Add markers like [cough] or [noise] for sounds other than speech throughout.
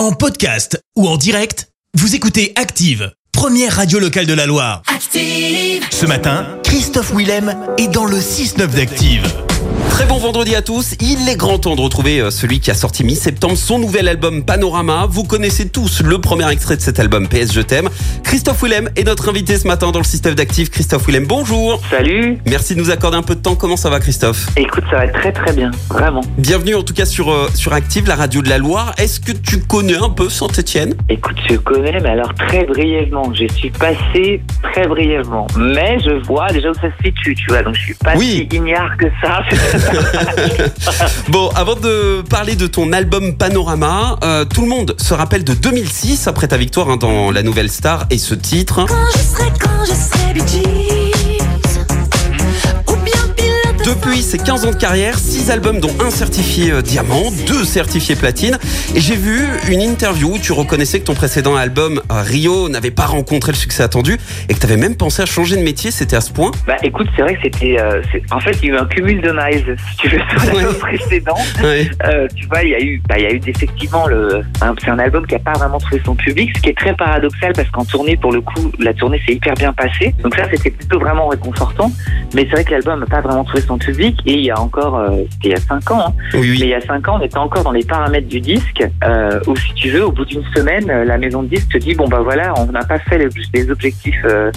En podcast ou en direct, vous écoutez Active, première radio locale de la Loire. Active. Ce matin, Christophe Willem est dans le 6-9 d'Active. Très bon vendredi à tous. Il est grand temps de retrouver euh, celui qui a sorti mi-septembre son nouvel album Panorama. Vous connaissez tous le premier extrait de cet album PS Je t'aime. Christophe Willem est notre invité ce matin dans le système d'actifs. Christophe Willem, bonjour. Salut, Merci de nous accorder un peu de temps. Comment ça va Christophe? Écoute, ça va très très bien, vraiment. Bienvenue en tout cas sur, euh, sur Active, la radio de la Loire. Est-ce que tu connais un peu Saint-Etienne Écoute, je connais, mais alors très brièvement. Je suis passé très brièvement. Mais je vois déjà où ça se situe, tu vois. Donc je suis pas Oui. si ignare que ça. [laughs] [laughs] Bon, avant de parler de ton album Panorama, euh, tout le monde se rappelle de 2006 après ta victoire hein, dans La Nouvelle Star et ce titre. Quand je serai, quand je serai Depuis ses 15 ans de carrière, 6 albums dont un certifié euh, diamant, 2 certifiés platine. Et j'ai vu une interview où tu reconnaissais que ton précédent album euh, Rio n'avait pas rencontré le succès attendu et que tu avais même pensé à changer de métier, c'était à ce point bah écoute, c'est vrai que c'était. euh, en fait, il y a eu un cumul de miles, si tu veux, sur l'album [laughs] précédent. Ouais. Euh, tu vois, il y a eu, bah, il y a eu effectivement le. C'est un album qui a pas vraiment trouvé son public, ce qui est très paradoxal parce qu'en tournée, pour le coup, la tournée s'est hyper bien passée. Donc ça, c'était plutôt vraiment réconfortant. Mais c'est vrai que l'album n'a pas vraiment trouvé son public. Et il y a encore, euh, c'était il y a cinq ans. hein. Oui, Mais il y a cinq ans, on était encore dans les paramètres du disque, euh, où si tu veux, au bout d'une semaine, euh, la maison de disque te dit bon bah voilà, on n'a pas fait les, les objectifs euh,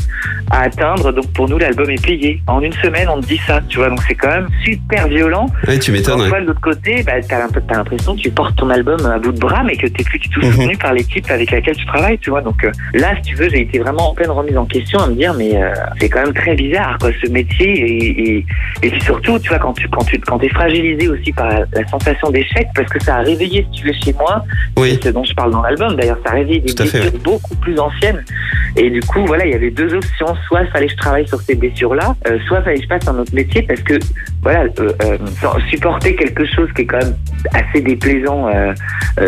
à atteindre, donc pour nous l'album est payé. En une semaine, on te dit ça, tu vois, donc c'est quand même super violent. Ouais, tu m'étonnes. Ouais. de l'autre côté, bah, t'as t'as l'impression que tu portes ton album à bout de bras, mais que t'es plus du tout Mhm. soutenu par l'équipe avec laquelle tu travailles, tu vois. Donc là, si tu veux, j'ai été vraiment en pleine remise en question à me dire, mais c'est quand même très bizarre, quoi, ce métier. Et, et, surtout, tu vois, quand tu quand tu quand t'es fragilisé aussi par la, la sensation d'échec, parce que ça a réveillé, si tu veux, chez moi, Oui. ce dont je parle dans l'album. D'ailleurs, ça a réveillé des fait, blessures beaucoup plus anciennes. Et du coup, voilà, il y avait deux options. Soit il fallait que je travaille sur ces blessures-là, euh, soit il fallait que je fasse un autre métier parce que, voilà, euh, euh, supporter quelque chose qui est quand même assez déplaisant euh,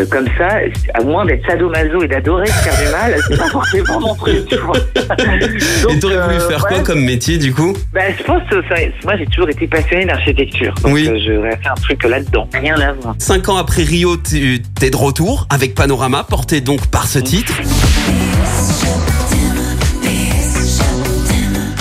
comme ça, à moins d'être sadomaso et d'adorer se faire du mal, c'est pas forcément mon truc, tu vois. [laughs] Et Donc, t'aurais voulu faire quoi ouais, comme métier du coup? Bah, je pense que ça- moi j'ai toujours été passionné d'architecture, donc Oui. euh, j'aurais fait un truc là-dedans, rien à voir. 5 ans après Rio, tu- t'es de retour avec Panorama, porté donc par ce titre.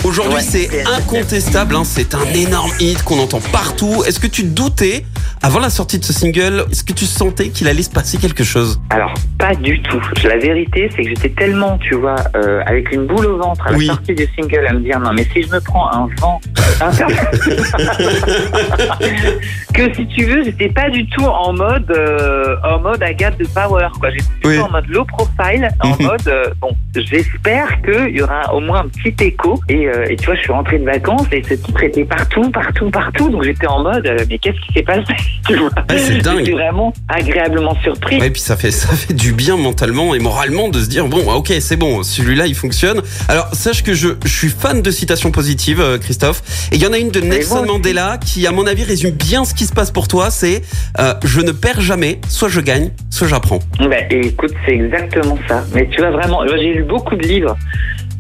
Aujourd'hui, Ouais, c'est incontestable, hein, c'est un énorme hit qu'on entend partout. Est-ce que tu te doutais, avant la sortie de ce single, est-ce que tu sentais qu'il allait se passer quelque chose? Alors, pas du tout. La vérité, c'est que j'étais tellement, tu vois, euh, avec une boule au ventre à la Oui. sortie du single à me dire, non, mais si je me prends un vent, [laughs] que si tu veux, j'étais pas du tout en mode, euh, en mode Agathe de Power, quoi. J'étais plutôt Oui. en mode low profile, en Mhm. mode, euh, bon, j'espère qu'il y aura au moins un petit écho. Et, euh, et tu vois, je suis rentré de vacances et ce titre était partout, partout, partout. Donc j'étais en mode, euh, mais qu'est-ce qui s'est passé, tu vois? Ouais, c'est dingue. Vraiment agréablement surpris. Ouais, puis ça fait [laughs] ça fait du bien mentalement et moralement de se dire bon, ok, c'est bon, celui-là il fonctionne. Alors sache que je, je suis fan de citations positives, euh, Christophe. Et il y en a une de Nelson. Mandela qui, à mon avis, résume bien ce qui se passe pour toi. C'est euh, je ne perds jamais, soit je gagne, soit j'apprends. Ben, écoute, c'est exactement ça. Mais tu vois vraiment, j'ai lu beaucoup de livres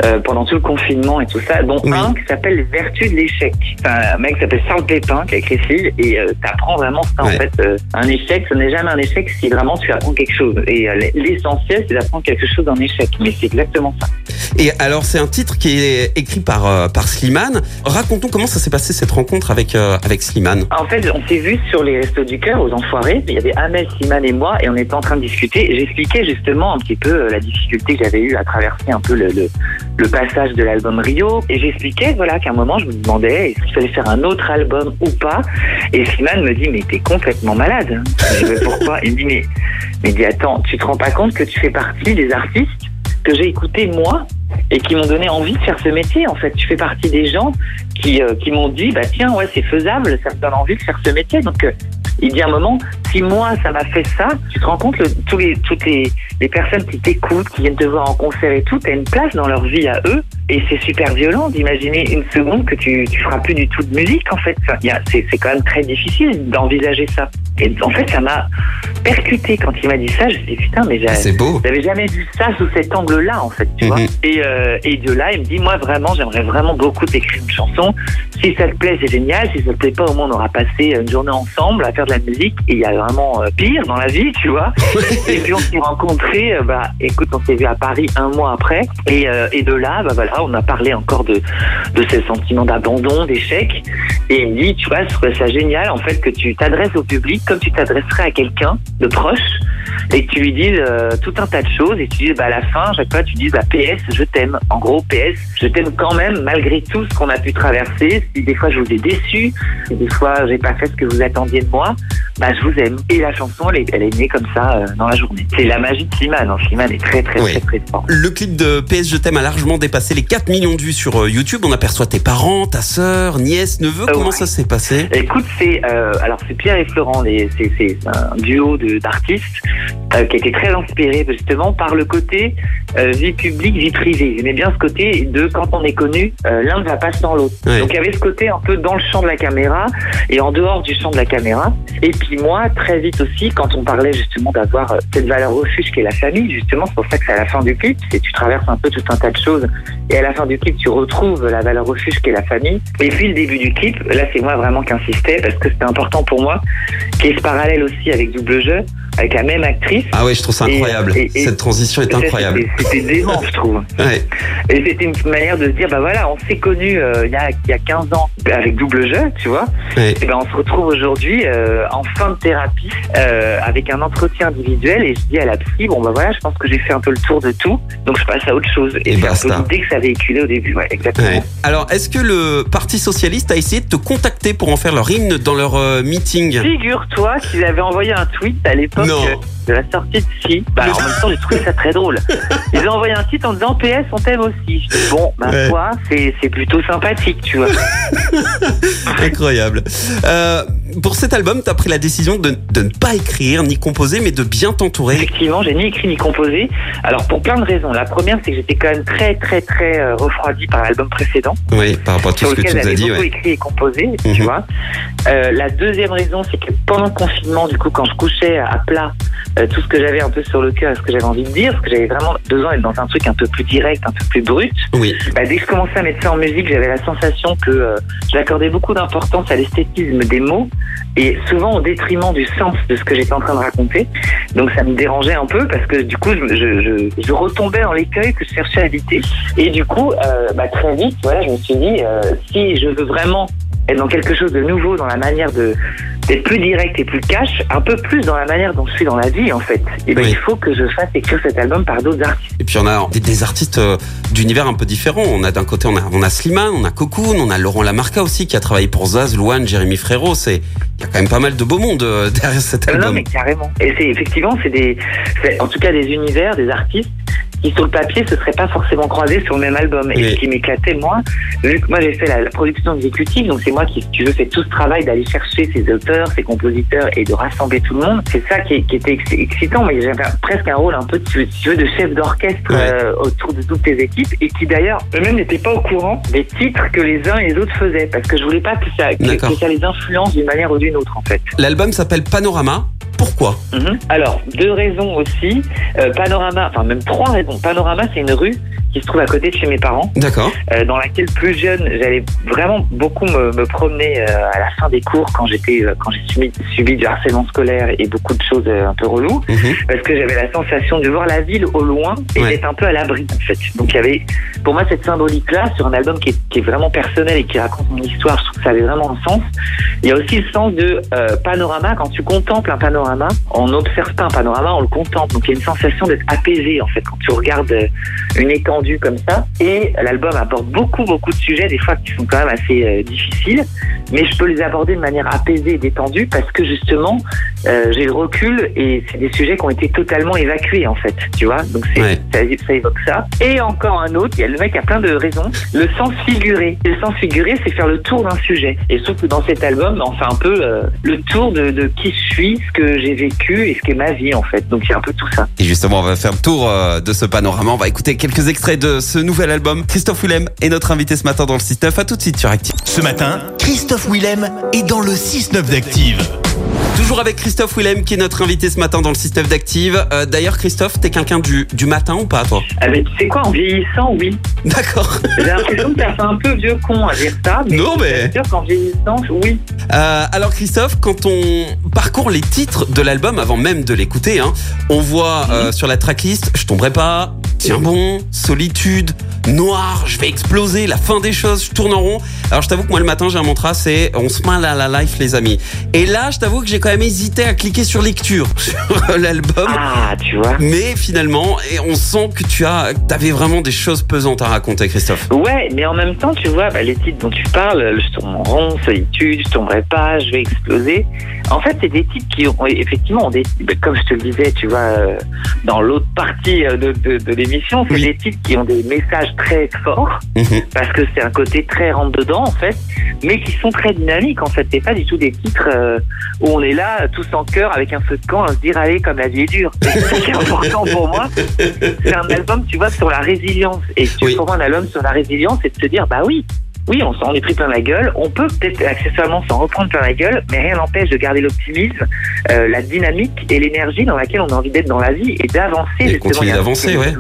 euh, pendant tout le confinement et tout ça, dont Oui. un qui s'appelle Les Vertus de l'échec. Un mec qui s'appelle Charles Pépin qui a écrit livre et euh, t'apprends vraiment ça en fait. euh, un échec, ce n'est jamais un échec si vraiment tu apprends quelque chose. Et euh, l'essentiel, c'est d'apprendre quelque chose d'un échec. Mais c'est exactement ça. Et alors c'est un titre qui est écrit par par Slimane. Raconte-nous comment ça s'est passé cette rencontre avec avec Slimane. En fait, on s'est vu sur les Restos du Cœur aux Enfoirés. Il y avait Amel, Simane et moi, et on était en train de discuter. J'expliquais justement un petit peu la difficulté que j'avais eue à traverser un peu le, le, le passage de l'album Rio. Et j'expliquais, voilà, qu'à un moment, je me demandais est-ce qu'il fallait faire un autre album ou pas. Et Simane me dit, mais t'es complètement malade. Je dis, pourquoi? Il me dit, mais, mais dit, attends, tu te rends pas compte que tu fais partie des artistes que j'ai écoutés moi et qui m'ont donné envie de faire ce métier. En fait, tu fais partie des gens qui, euh, qui m'ont dit, bah tiens, ouais, c'est faisable, ça me donne envie de faire ce métier. Donc, euh, il dit à un moment, si moi, ça m'a fait ça, tu te rends compte, le, tous les, toutes les, les personnes qui t'écoutent, qui viennent te voir en concert et tout, t'as une place dans leur vie à eux. Et c'est super violent d'imaginer une seconde que tu, tu feras plus du tout de musique, en fait. Enfin, c'est, quand même très difficile d'envisager ça. Et en fait, ça m'a percuté quand il m'a dit ça. Je me suis dit, putain, mais j'avais jamais vu ça sous cet angle-là, en fait, tu vois. Mhm. Et, euh, et de là, il me dit, moi, vraiment, j'aimerais vraiment beaucoup t'écrire une chanson. Si ça te plaît, c'est génial. Si ça te plaît pas, au moins on aura passé une journée ensemble à faire de la musique. Et il y a vraiment euh, pire dans la vie, tu vois. et puis on s'est rencontrés. euh, bah, écoute, on s'est vu à Paris un mois après. Et, euh, et de là, bah voilà, on a parlé encore de de ces sentiments d'abandon, d'échec. Et il me dit, tu vois, je trouve ça génial en fait que tu t'adresses au public comme tu t'adresserais à quelqu'un de proche et que tu lui dises euh, tout un tas de choses et tu dis bah à la fin chaque fois tu dis bah PS je t'aime en gros PS je t'aime quand même malgré tout ce qu'on a pu traverser des fois je vous ai déçu des fois j'ai pas fait ce que vous attendiez de moi bah je vous aime et la chanson elle est, elle est née comme ça euh, dans la journée c'est la magie de Slimane hein. Slimane est très très Oui. très très fort Le clip de PS Je t'aime a largement dépassé les 4 millions de vues sur euh, YouTube. On aperçoit tes parents, ta sœur, nièce, neveu. Euh, Comment ouais. ça s'est passé? Écoute, c'est euh, alors c'est Pierre et Florent, c'est un duo d'artistes euh, qui a été très inspiré justement par le côté euh, vie publique, vie privée. J'aimais bien ce côté de quand on est connu, euh, l'un ne va pas sans l'autre. Donc il y avait ce côté un peu dans le champ de la caméra et en dehors du champ de la caméra. Et puis moi, très vite aussi, quand on parlait justement d'avoir euh, cette valeur refuge qu'est la famille, justement, c'est pour ça que c'est à la fin du clip, c'est tu traverses un peu tout un tas de choses et à la fin du clip, tu retrouves la valeur refuge qu'est la famille. Et puis le début du clip, là c'est moi vraiment qui insistais parce que c'était important pour moi qu'il y ait ce parallèle aussi avec Double Jeu, avec la même actrice. Ah ouais, je trouve ça incroyable. et- et- Cette transition est incroyable. C'était dément, je trouve. Ouais. Et c'était une manière de se dire, bah voilà, on s'est connus euh, il y, a, il y a 15 ans avec double jeu, tu vois. Ouais. Et ben on se retrouve aujourd'hui euh, en fin de thérapie euh, avec un entretien individuel et je dis à la psy, bon bah voilà, je pense que j'ai fait un peu le tour de tout, donc je passe à autre chose. Et Et, c'est un peu l'idée que ça véhiculé au début, ouais, exactement. Ouais. Alors, est-ce que le Parti Socialiste a essayé de te contacter pour en faire leur hymne dans leur meeting? Figure-toi qu'ils avaient envoyé un tweet à l'époque Non. De la sortie de Si. Bah, en même temps, j'ai trouvé ça très drôle. [laughs] Ils ont envoyé un tweet en disant PS, on t'aime aussi. Je dis, bon, ma Ouais. foi, c'est c'est plutôt sympathique, tu vois. [laughs] Incroyable. Euh, pour cet album, tu as pris la décision de, de ne pas écrire ni composer, mais de bien t'entourer. Effectivement, j'ai ni écrit ni composé. Alors, pour plein de raisons. La première, c'est que j'étais quand même très, très, très euh, refroidi par l'album précédent. Oui, par rapport à tout ce que tu nous as dit. beaucoup Ouais. écrit et composé, Mhm. tu vois. Euh, la deuxième raison, c'est que pendant le confinement, du coup, quand je couchais à plat euh, tout ce que j'avais un peu sur le cœur et ce que j'avais envie de dire, parce que j'avais vraiment besoin d'être dans un truc un peu plus direct, un peu plus brut, Oui. bah, dès que je commençais à mettre ça en musique, j'avais la sensation que euh, j'accordais beaucoup d'importance à l'esthétisme des mots et souvent au détriment du sens de ce que j'étais en train de raconter. Donc ça me dérangeait un peu parce que du coup, je, je, je, je retombais dans l'écueil que je cherchais à éviter. Et du coup, euh, bah, très vite, voilà, je me suis dit, euh, si je veux vraiment être dans quelque chose de nouveau, dans la manière de d'être plus direct et plus cash, un peu plus dans la manière dont je suis dans la vie en fait. Et ben Oui. il faut que je fasse écrire cet album par d'autres artistes. Et puis on a des, des artistes euh, d'univers un peu différents. On a d'un côté, on a, on a Slimane, on a Cocoon, on a Laurent Lamarca aussi qui a travaillé pour Zaz, Louane, Jérémy Frérot. C'est il y a quand même pas mal de beau monde euh, [laughs] derrière cet Euh, Non, album. mais carrément. Et c'est effectivement, c'est des, c'est en tout cas des univers, des artistes qui sur le papier se seraient pas forcément croisés sur le même album. Et Oui. ce qui m'éclatait moi, vu que moi j'ai fait la, la production exécutive, donc c'est moi qui, si tu veux, fais tout ce travail d'aller chercher ces auteurs, ces compositeurs et de rassembler tout le monde. C'est ça qui, qui était ex- excitant. Mais j'avais presque un rôle un peu, tu veux, de chef d'orchestre Ouais. euh, autour de toutes tes équipes et qui d'ailleurs eux-mêmes n'étaient pas au courant des titres que les uns et les autres faisaient parce que je voulais pas que ça, que ça les influence d'une manière ou d'une autre en fait. L'album s'appelle Panorama. Pourquoi Mhm. Alors, deux raisons aussi. Euh, Panorama, enfin même trois raisons. Panorama, c'est une rue qui se trouve à côté de chez mes parents, D'accord. euh, dans laquelle plus jeune, j'allais vraiment beaucoup me, me promener euh, à la fin des cours quand j'étais, quand j'ai subi, subi du harcèlement scolaire et beaucoup de choses un peu reloues, Mhm. parce que j'avais la sensation de voir la ville au loin et Ouais. d'être un peu à l'abri en fait. Donc il y avait, pour moi, cette symbolique-là sur un album qui est, qui est vraiment personnel et qui raconte mon histoire, je trouve que ça avait vraiment un sens. Il y a aussi le sens de panorama. Quand tu contemples un panorama, on n'observe pas un panorama, on le contemple. Donc il y a une sensation d'être apaisé en fait quand tu regardes euh, une étendue comme ça. Et l'album aborde beaucoup beaucoup de sujets, des fois qui sont quand même assez euh, difficiles, mais je peux les aborder de manière apaisée et détendue parce que justement euh, j'ai le recul et c'est des sujets qui ont été totalement évacués en fait, tu vois. Donc Ouais. ça, ça évoque ça. Et encore un autre, il y a le mec a plein de raisons. Le sens figuré. Le sens figuré, c'est faire le tour d'un sujet. Et sauf que dans cet album, on fait un peu euh, le tour de, de qui je suis, ce que j'ai vécu et ce qu'est ma vie en fait. Donc c'est un peu tout ça. Et justement, on va faire le tour euh, de ce panorama. On va écouter quelques extraits de ce nouvel album. Christophe Willem est notre invité ce matin dans le 6-9. À tout de suite sur Active. Ce matin, Christophe Willem est dans le 6-9 d'Active. Toujours avec Christophe Willem qui est notre invité ce matin dans le 6-9 d'Active. Euh, D'ailleurs, Christophe, t'es quelqu'un du, du matin ou pas, toi? Ah, mais tu sais quoi, en vieillissant, oui. [laughs] D'accord. J'ai l'impression que ça fait un peu vieux con à dire ça, mais Non, mais. sûr, qu'en vieillissant, oui. Euh, alors Christophe, quand on parcourt les titres de l'album avant même de l'écouter, hein, on voit euh, sur la tracklist Je tomberai pas, Tiens bon, Solitude, Noir, Je vais exploser, La fin des choses, Je tourne en rond. Alors je t'avoue que moi le matin j'ai un mantra, c'est On se mal à la life les amis. Et là je t'avoue que j'ai quand même hésité à cliquer sur lecture [laughs] sur l'album. Ah, tu vois. Mais finalement, et on sent que tu as, avais vraiment des choses pesantes à raconter, Christophe. Ouais, mais en même temps, tu vois, bah, les titres dont tu parles, Je tourne en rond, Solitude, Je tomberai pas, Je vais exploser. En fait, c'est des titres qui ont, effectivement, ont des, bah, comme je te le disais, tu vois, euh, dans l'autre partie euh, de, de, de c'est Oui. des titres qui ont des messages très forts, Mhm. parce que c'est un côté très rentre-dedans, en fait, mais qui sont très dynamiques, en fait. C'est pas du tout des titres euh, où on est là, tous en cœur, avec un feu de camp, à se dire, allez, comme la vie est dure. Ce qui est important pour moi, c'est un album, tu vois, sur la résilience. Et tu Oui. prends un album sur la résilience, c'est de se dire, bah oui, oui, on s'en est pris plein la gueule. On peut peut-être accessoirement s'en reprendre plein la gueule, mais rien n'empêche de garder l'optimisme, euh, la dynamique et l'énergie dans laquelle on a envie d'être dans la vie et d'avancer. Et continuer d'avancer, ouais.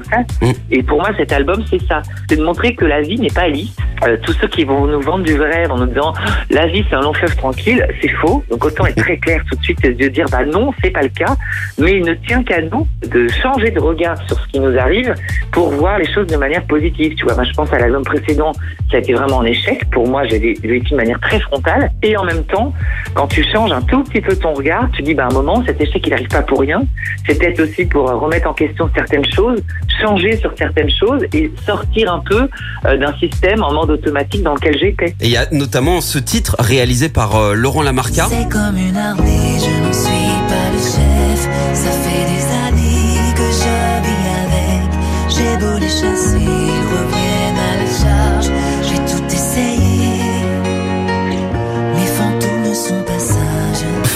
Mm. Et pour moi, cet album, c'est ça. C'est de montrer que la vie n'est pas lisse. Euh, tous ceux qui vont nous vendre du rêve en nous disant [gasps] la vie c'est un long fleuve tranquille, c'est faux. Donc autant être très clair tout de suite et de dire bah non, c'est pas le cas. Mais il ne tient qu'à nous de changer de regard sur ce qui nous arrive pour voir les choses de manière positive. Tu vois, moi je pense à l'album précédent, ça a été vraiment un échec. Pour moi, j'ai vé- vécu de manière très frontale. Et en même temps, quand tu changes un tout petit peu ton regard, tu dis bah à un moment, cet échec il n'arrive pas pour rien. C'est peut-être aussi pour euh, remettre en question certaines choses, changer sur certaines choses et sortir un peu euh, d'un système en mode automatique dans lequel j'étais. Et il y a notamment ce titre réalisé par euh, Laurent Lamarca. C'est comme une armée, je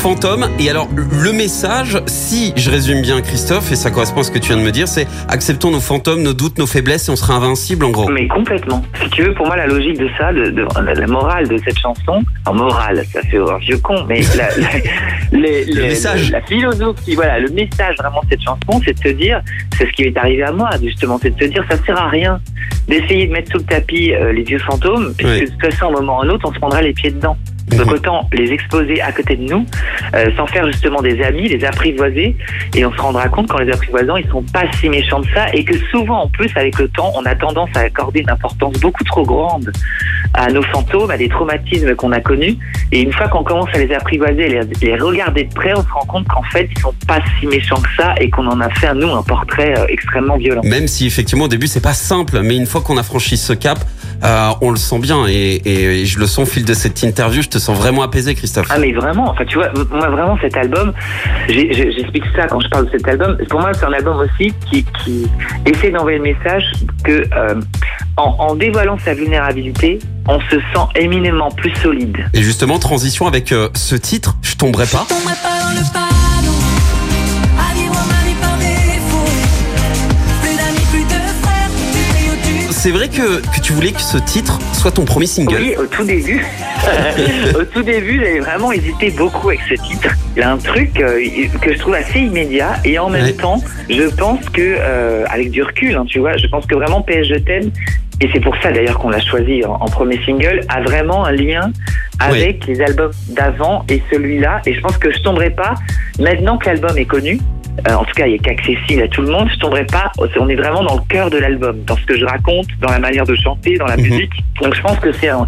Fantôme. Et alors, le message, si je résume bien Christophe, et ça correspond à ce que tu viens de me dire, c'est acceptons nos fantômes, nos doutes, nos faiblesses et on sera invincible en gros. Mais complètement. Si tu veux, pour moi, la logique de ça, de, de- la, la morale de cette chanson, en morale, ça fait un vieux con, mais la, [laughs] la, les- Le les- message. la philosophie, voilà, le message vraiment de cette chanson, c'est de se dire, c'est ce qui m'est arrivé à moi, justement, c'est de se dire, ça sert à rien d'essayer de mettre sous le tapis euh, les vieux fantômes, puisque Oui. de toute façon, à un moment ou à un autre, on se prendra les pieds dedans. Donc Mhm. autant les exposer à côté de nous, euh, sans faire justement des amis, les apprivoiser, et on se rendra compte qu'en les apprivoisant, ils sont pas si méchants de ça, et que souvent en plus avec le temps, on a tendance à accorder une importance beaucoup trop grande à nos fantômes, à des traumatismes qu'on a connus, et une fois qu'on commence à les apprivoiser, les, les regarder de près, on se rend compte qu'en fait ils sont pas si méchants que ça, et qu'on en a fait à nous un portrait euh, extrêmement violent. Même si effectivement au début c'est pas simple, mais une fois qu'on a franchi ce cap, euh, on le sent bien et, et je le sens au fil de cette interview, je te sens vraiment apaisé Christophe. Ah mais vraiment, enfin tu vois, moi vraiment cet album, j'explique ça quand je parle de cet album. Pour moi c'est un album aussi qui, qui essaie d'envoyer le message que euh, en, en dévoilant sa vulnérabilité, on se sent éminemment plus solide. Et justement transition avec euh, ce titre, je tomberai pas. tomberai pas dans le tu C'est vrai que, que tu voulais que ce titre soit ton premier single. Oui, au tout début, [laughs] au tout début, j'avais vraiment hésité beaucoup avec ce titre. Il y a un truc euh, que je trouve assez immédiat et en même Ouais. temps, je pense que euh, avec du recul, hein, tu vois, je pense que vraiment PS Je t'aime et c'est pour ça d'ailleurs qu'on l'a choisi en, en premier single a vraiment un lien avec les albums d'avant et celui-là et je pense que je tomberai pas maintenant que l'album est connu. Euh, en tout cas, il est qu'accessible à tout le monde. Je tomberai pas. On est vraiment dans le cœur de l'album, dans ce que je raconte, dans la manière de chanter, dans la Mhm. musique. Donc, je pense que c'est un,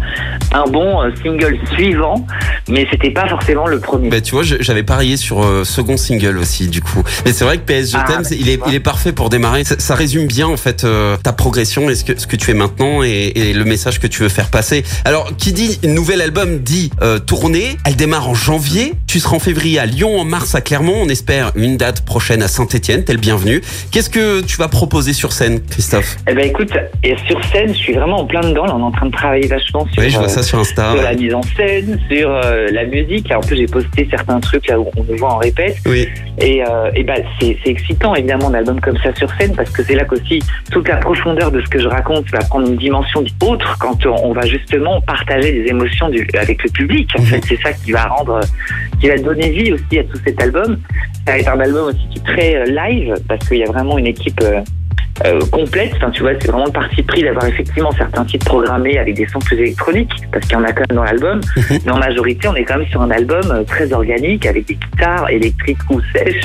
un bon euh, single suivant, mais c'était pas forcément le premier. Bah, tu vois, j'avais parié sur euh, second single aussi, du coup. Mais c'est vrai que PS Je Ah, t'aime, bah, il, est, il parfait pour démarrer. Ça, ça résume bien, en fait, euh, ta progression et ce que, ce que tu es maintenant et, et le message que tu veux faire passer. Alors, qui dit nouvel album dit tournée. Elle démarre en janvier. Tu seras en février à Lyon, en mars à Clermont. On espère une date prochaine à Saint-Etienne. T'es le bienvenu. Qu'est-ce que tu vas proposer sur scène, Christophe? Eh ben, écoute, et sur scène, je suis vraiment en plein dedans. Là, on est en train de travailler vachement sur, Oui, je vois euh, ça sur Insta. sur la mise en scène, sur euh, la musique. En plus, j'ai posté certains trucs là où on me voit en répète. Oui. Et, euh, et ben, c'est excitant, évidemment, un album comme ça sur scène, parce que c'est là qu'aussi toute la profondeur de ce que je raconte va prendre une dimension autre quand on, va justement partager des émotions du, avec le public. En Mhm. fait, c'est ça qui va rendre, qui va donner vie aussi à tout cet album. Ça va être un album aussi qui est très euh, live, parce qu'il y a vraiment une équipe. euh, euh, complète. Enfin, tu vois, c'est vraiment le parti pris d'avoir effectivement certains titres programmés avec des sons plus électroniques, parce qu'il y en a quand même dans l'album. Mhm. Mais en majorité, on est quand même sur un album très organique, avec des guitares électriques ou sèches,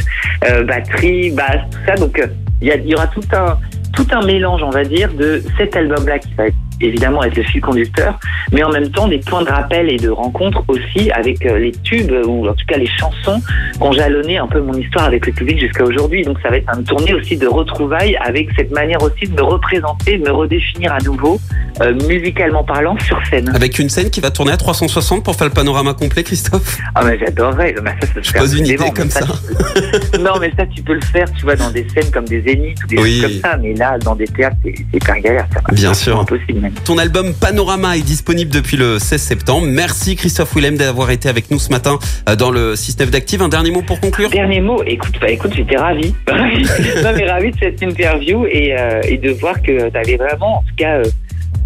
euh, batterie, basse, tout ça. Donc, euh, il y, a- il y aura tout un tout un mélange, on va dire, de cet album-là qui va être évidemment être le fil conducteur, mais en même temps des points de rappel et de rencontre aussi avec euh, les tubes ou en tout cas les chansons qui ont jalonné un peu mon histoire avec le public jusqu'à aujourd'hui. Donc ça va être une tournée aussi de retrouvailles avec cette manière aussi de me représenter, de me redéfinir à nouveau, euh, musicalement parlant, sur scène. Avec une scène qui va tourner à 360 pour faire le panorama complet, Christophe? Ah mais j'adorerais. Mais ça, ça Je pose une idée comme ça. non mais ça tu peux le faire, tu vois, dans des scènes comme des zéniths ou des Oui. choses comme ça. Mais là, dans des théâtres, c'est hyper galère. Ça Bien C'est sûr. impossible Ton album Panorama est disponible depuis le 16 septembre. Merci Christophe Willem d'avoir été avec nous ce matin euh, dans le système d'Active. Un dernier mot pour conclure? Dernier mot, écoute, bah, écoute, j'étais ravi. [laughs] non, mais ravi de cette interview et, euh, de voir que tu avais vraiment, en tout cas, euh,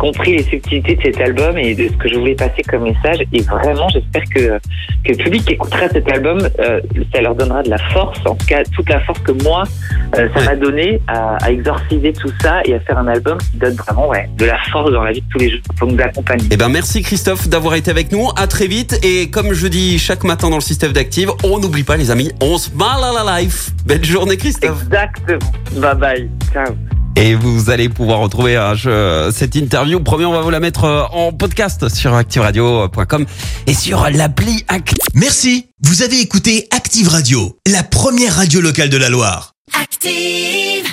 compris les subtilités de cet album et de ce que je voulais passer comme message. Et vraiment, j'espère que, que le public qui écoutera cet album, euh, ça leur donnera de la force, en tout cas, toute la force que moi, euh, ça m'a donné à, à exorciser tout ça et à faire un album qui donne vraiment ouais, de la force dans la vie de tous les jours pour nous accompagner. Eh ben merci Christophe d'avoir été avec nous. À très vite et comme je dis chaque matin dans le système d'Active, on n'oublie pas les amis, on smile à la life. Belle journée Christophe. Exactement. Bye bye. Ciao. Et vous allez pouvoir retrouver euh, je- cette interview. Premier, on va vous la mettre euh, en podcast sur activeradio.com et sur l'appli Active. Merci. Vous avez écouté Active Radio, la première radio locale de la Loire. Active.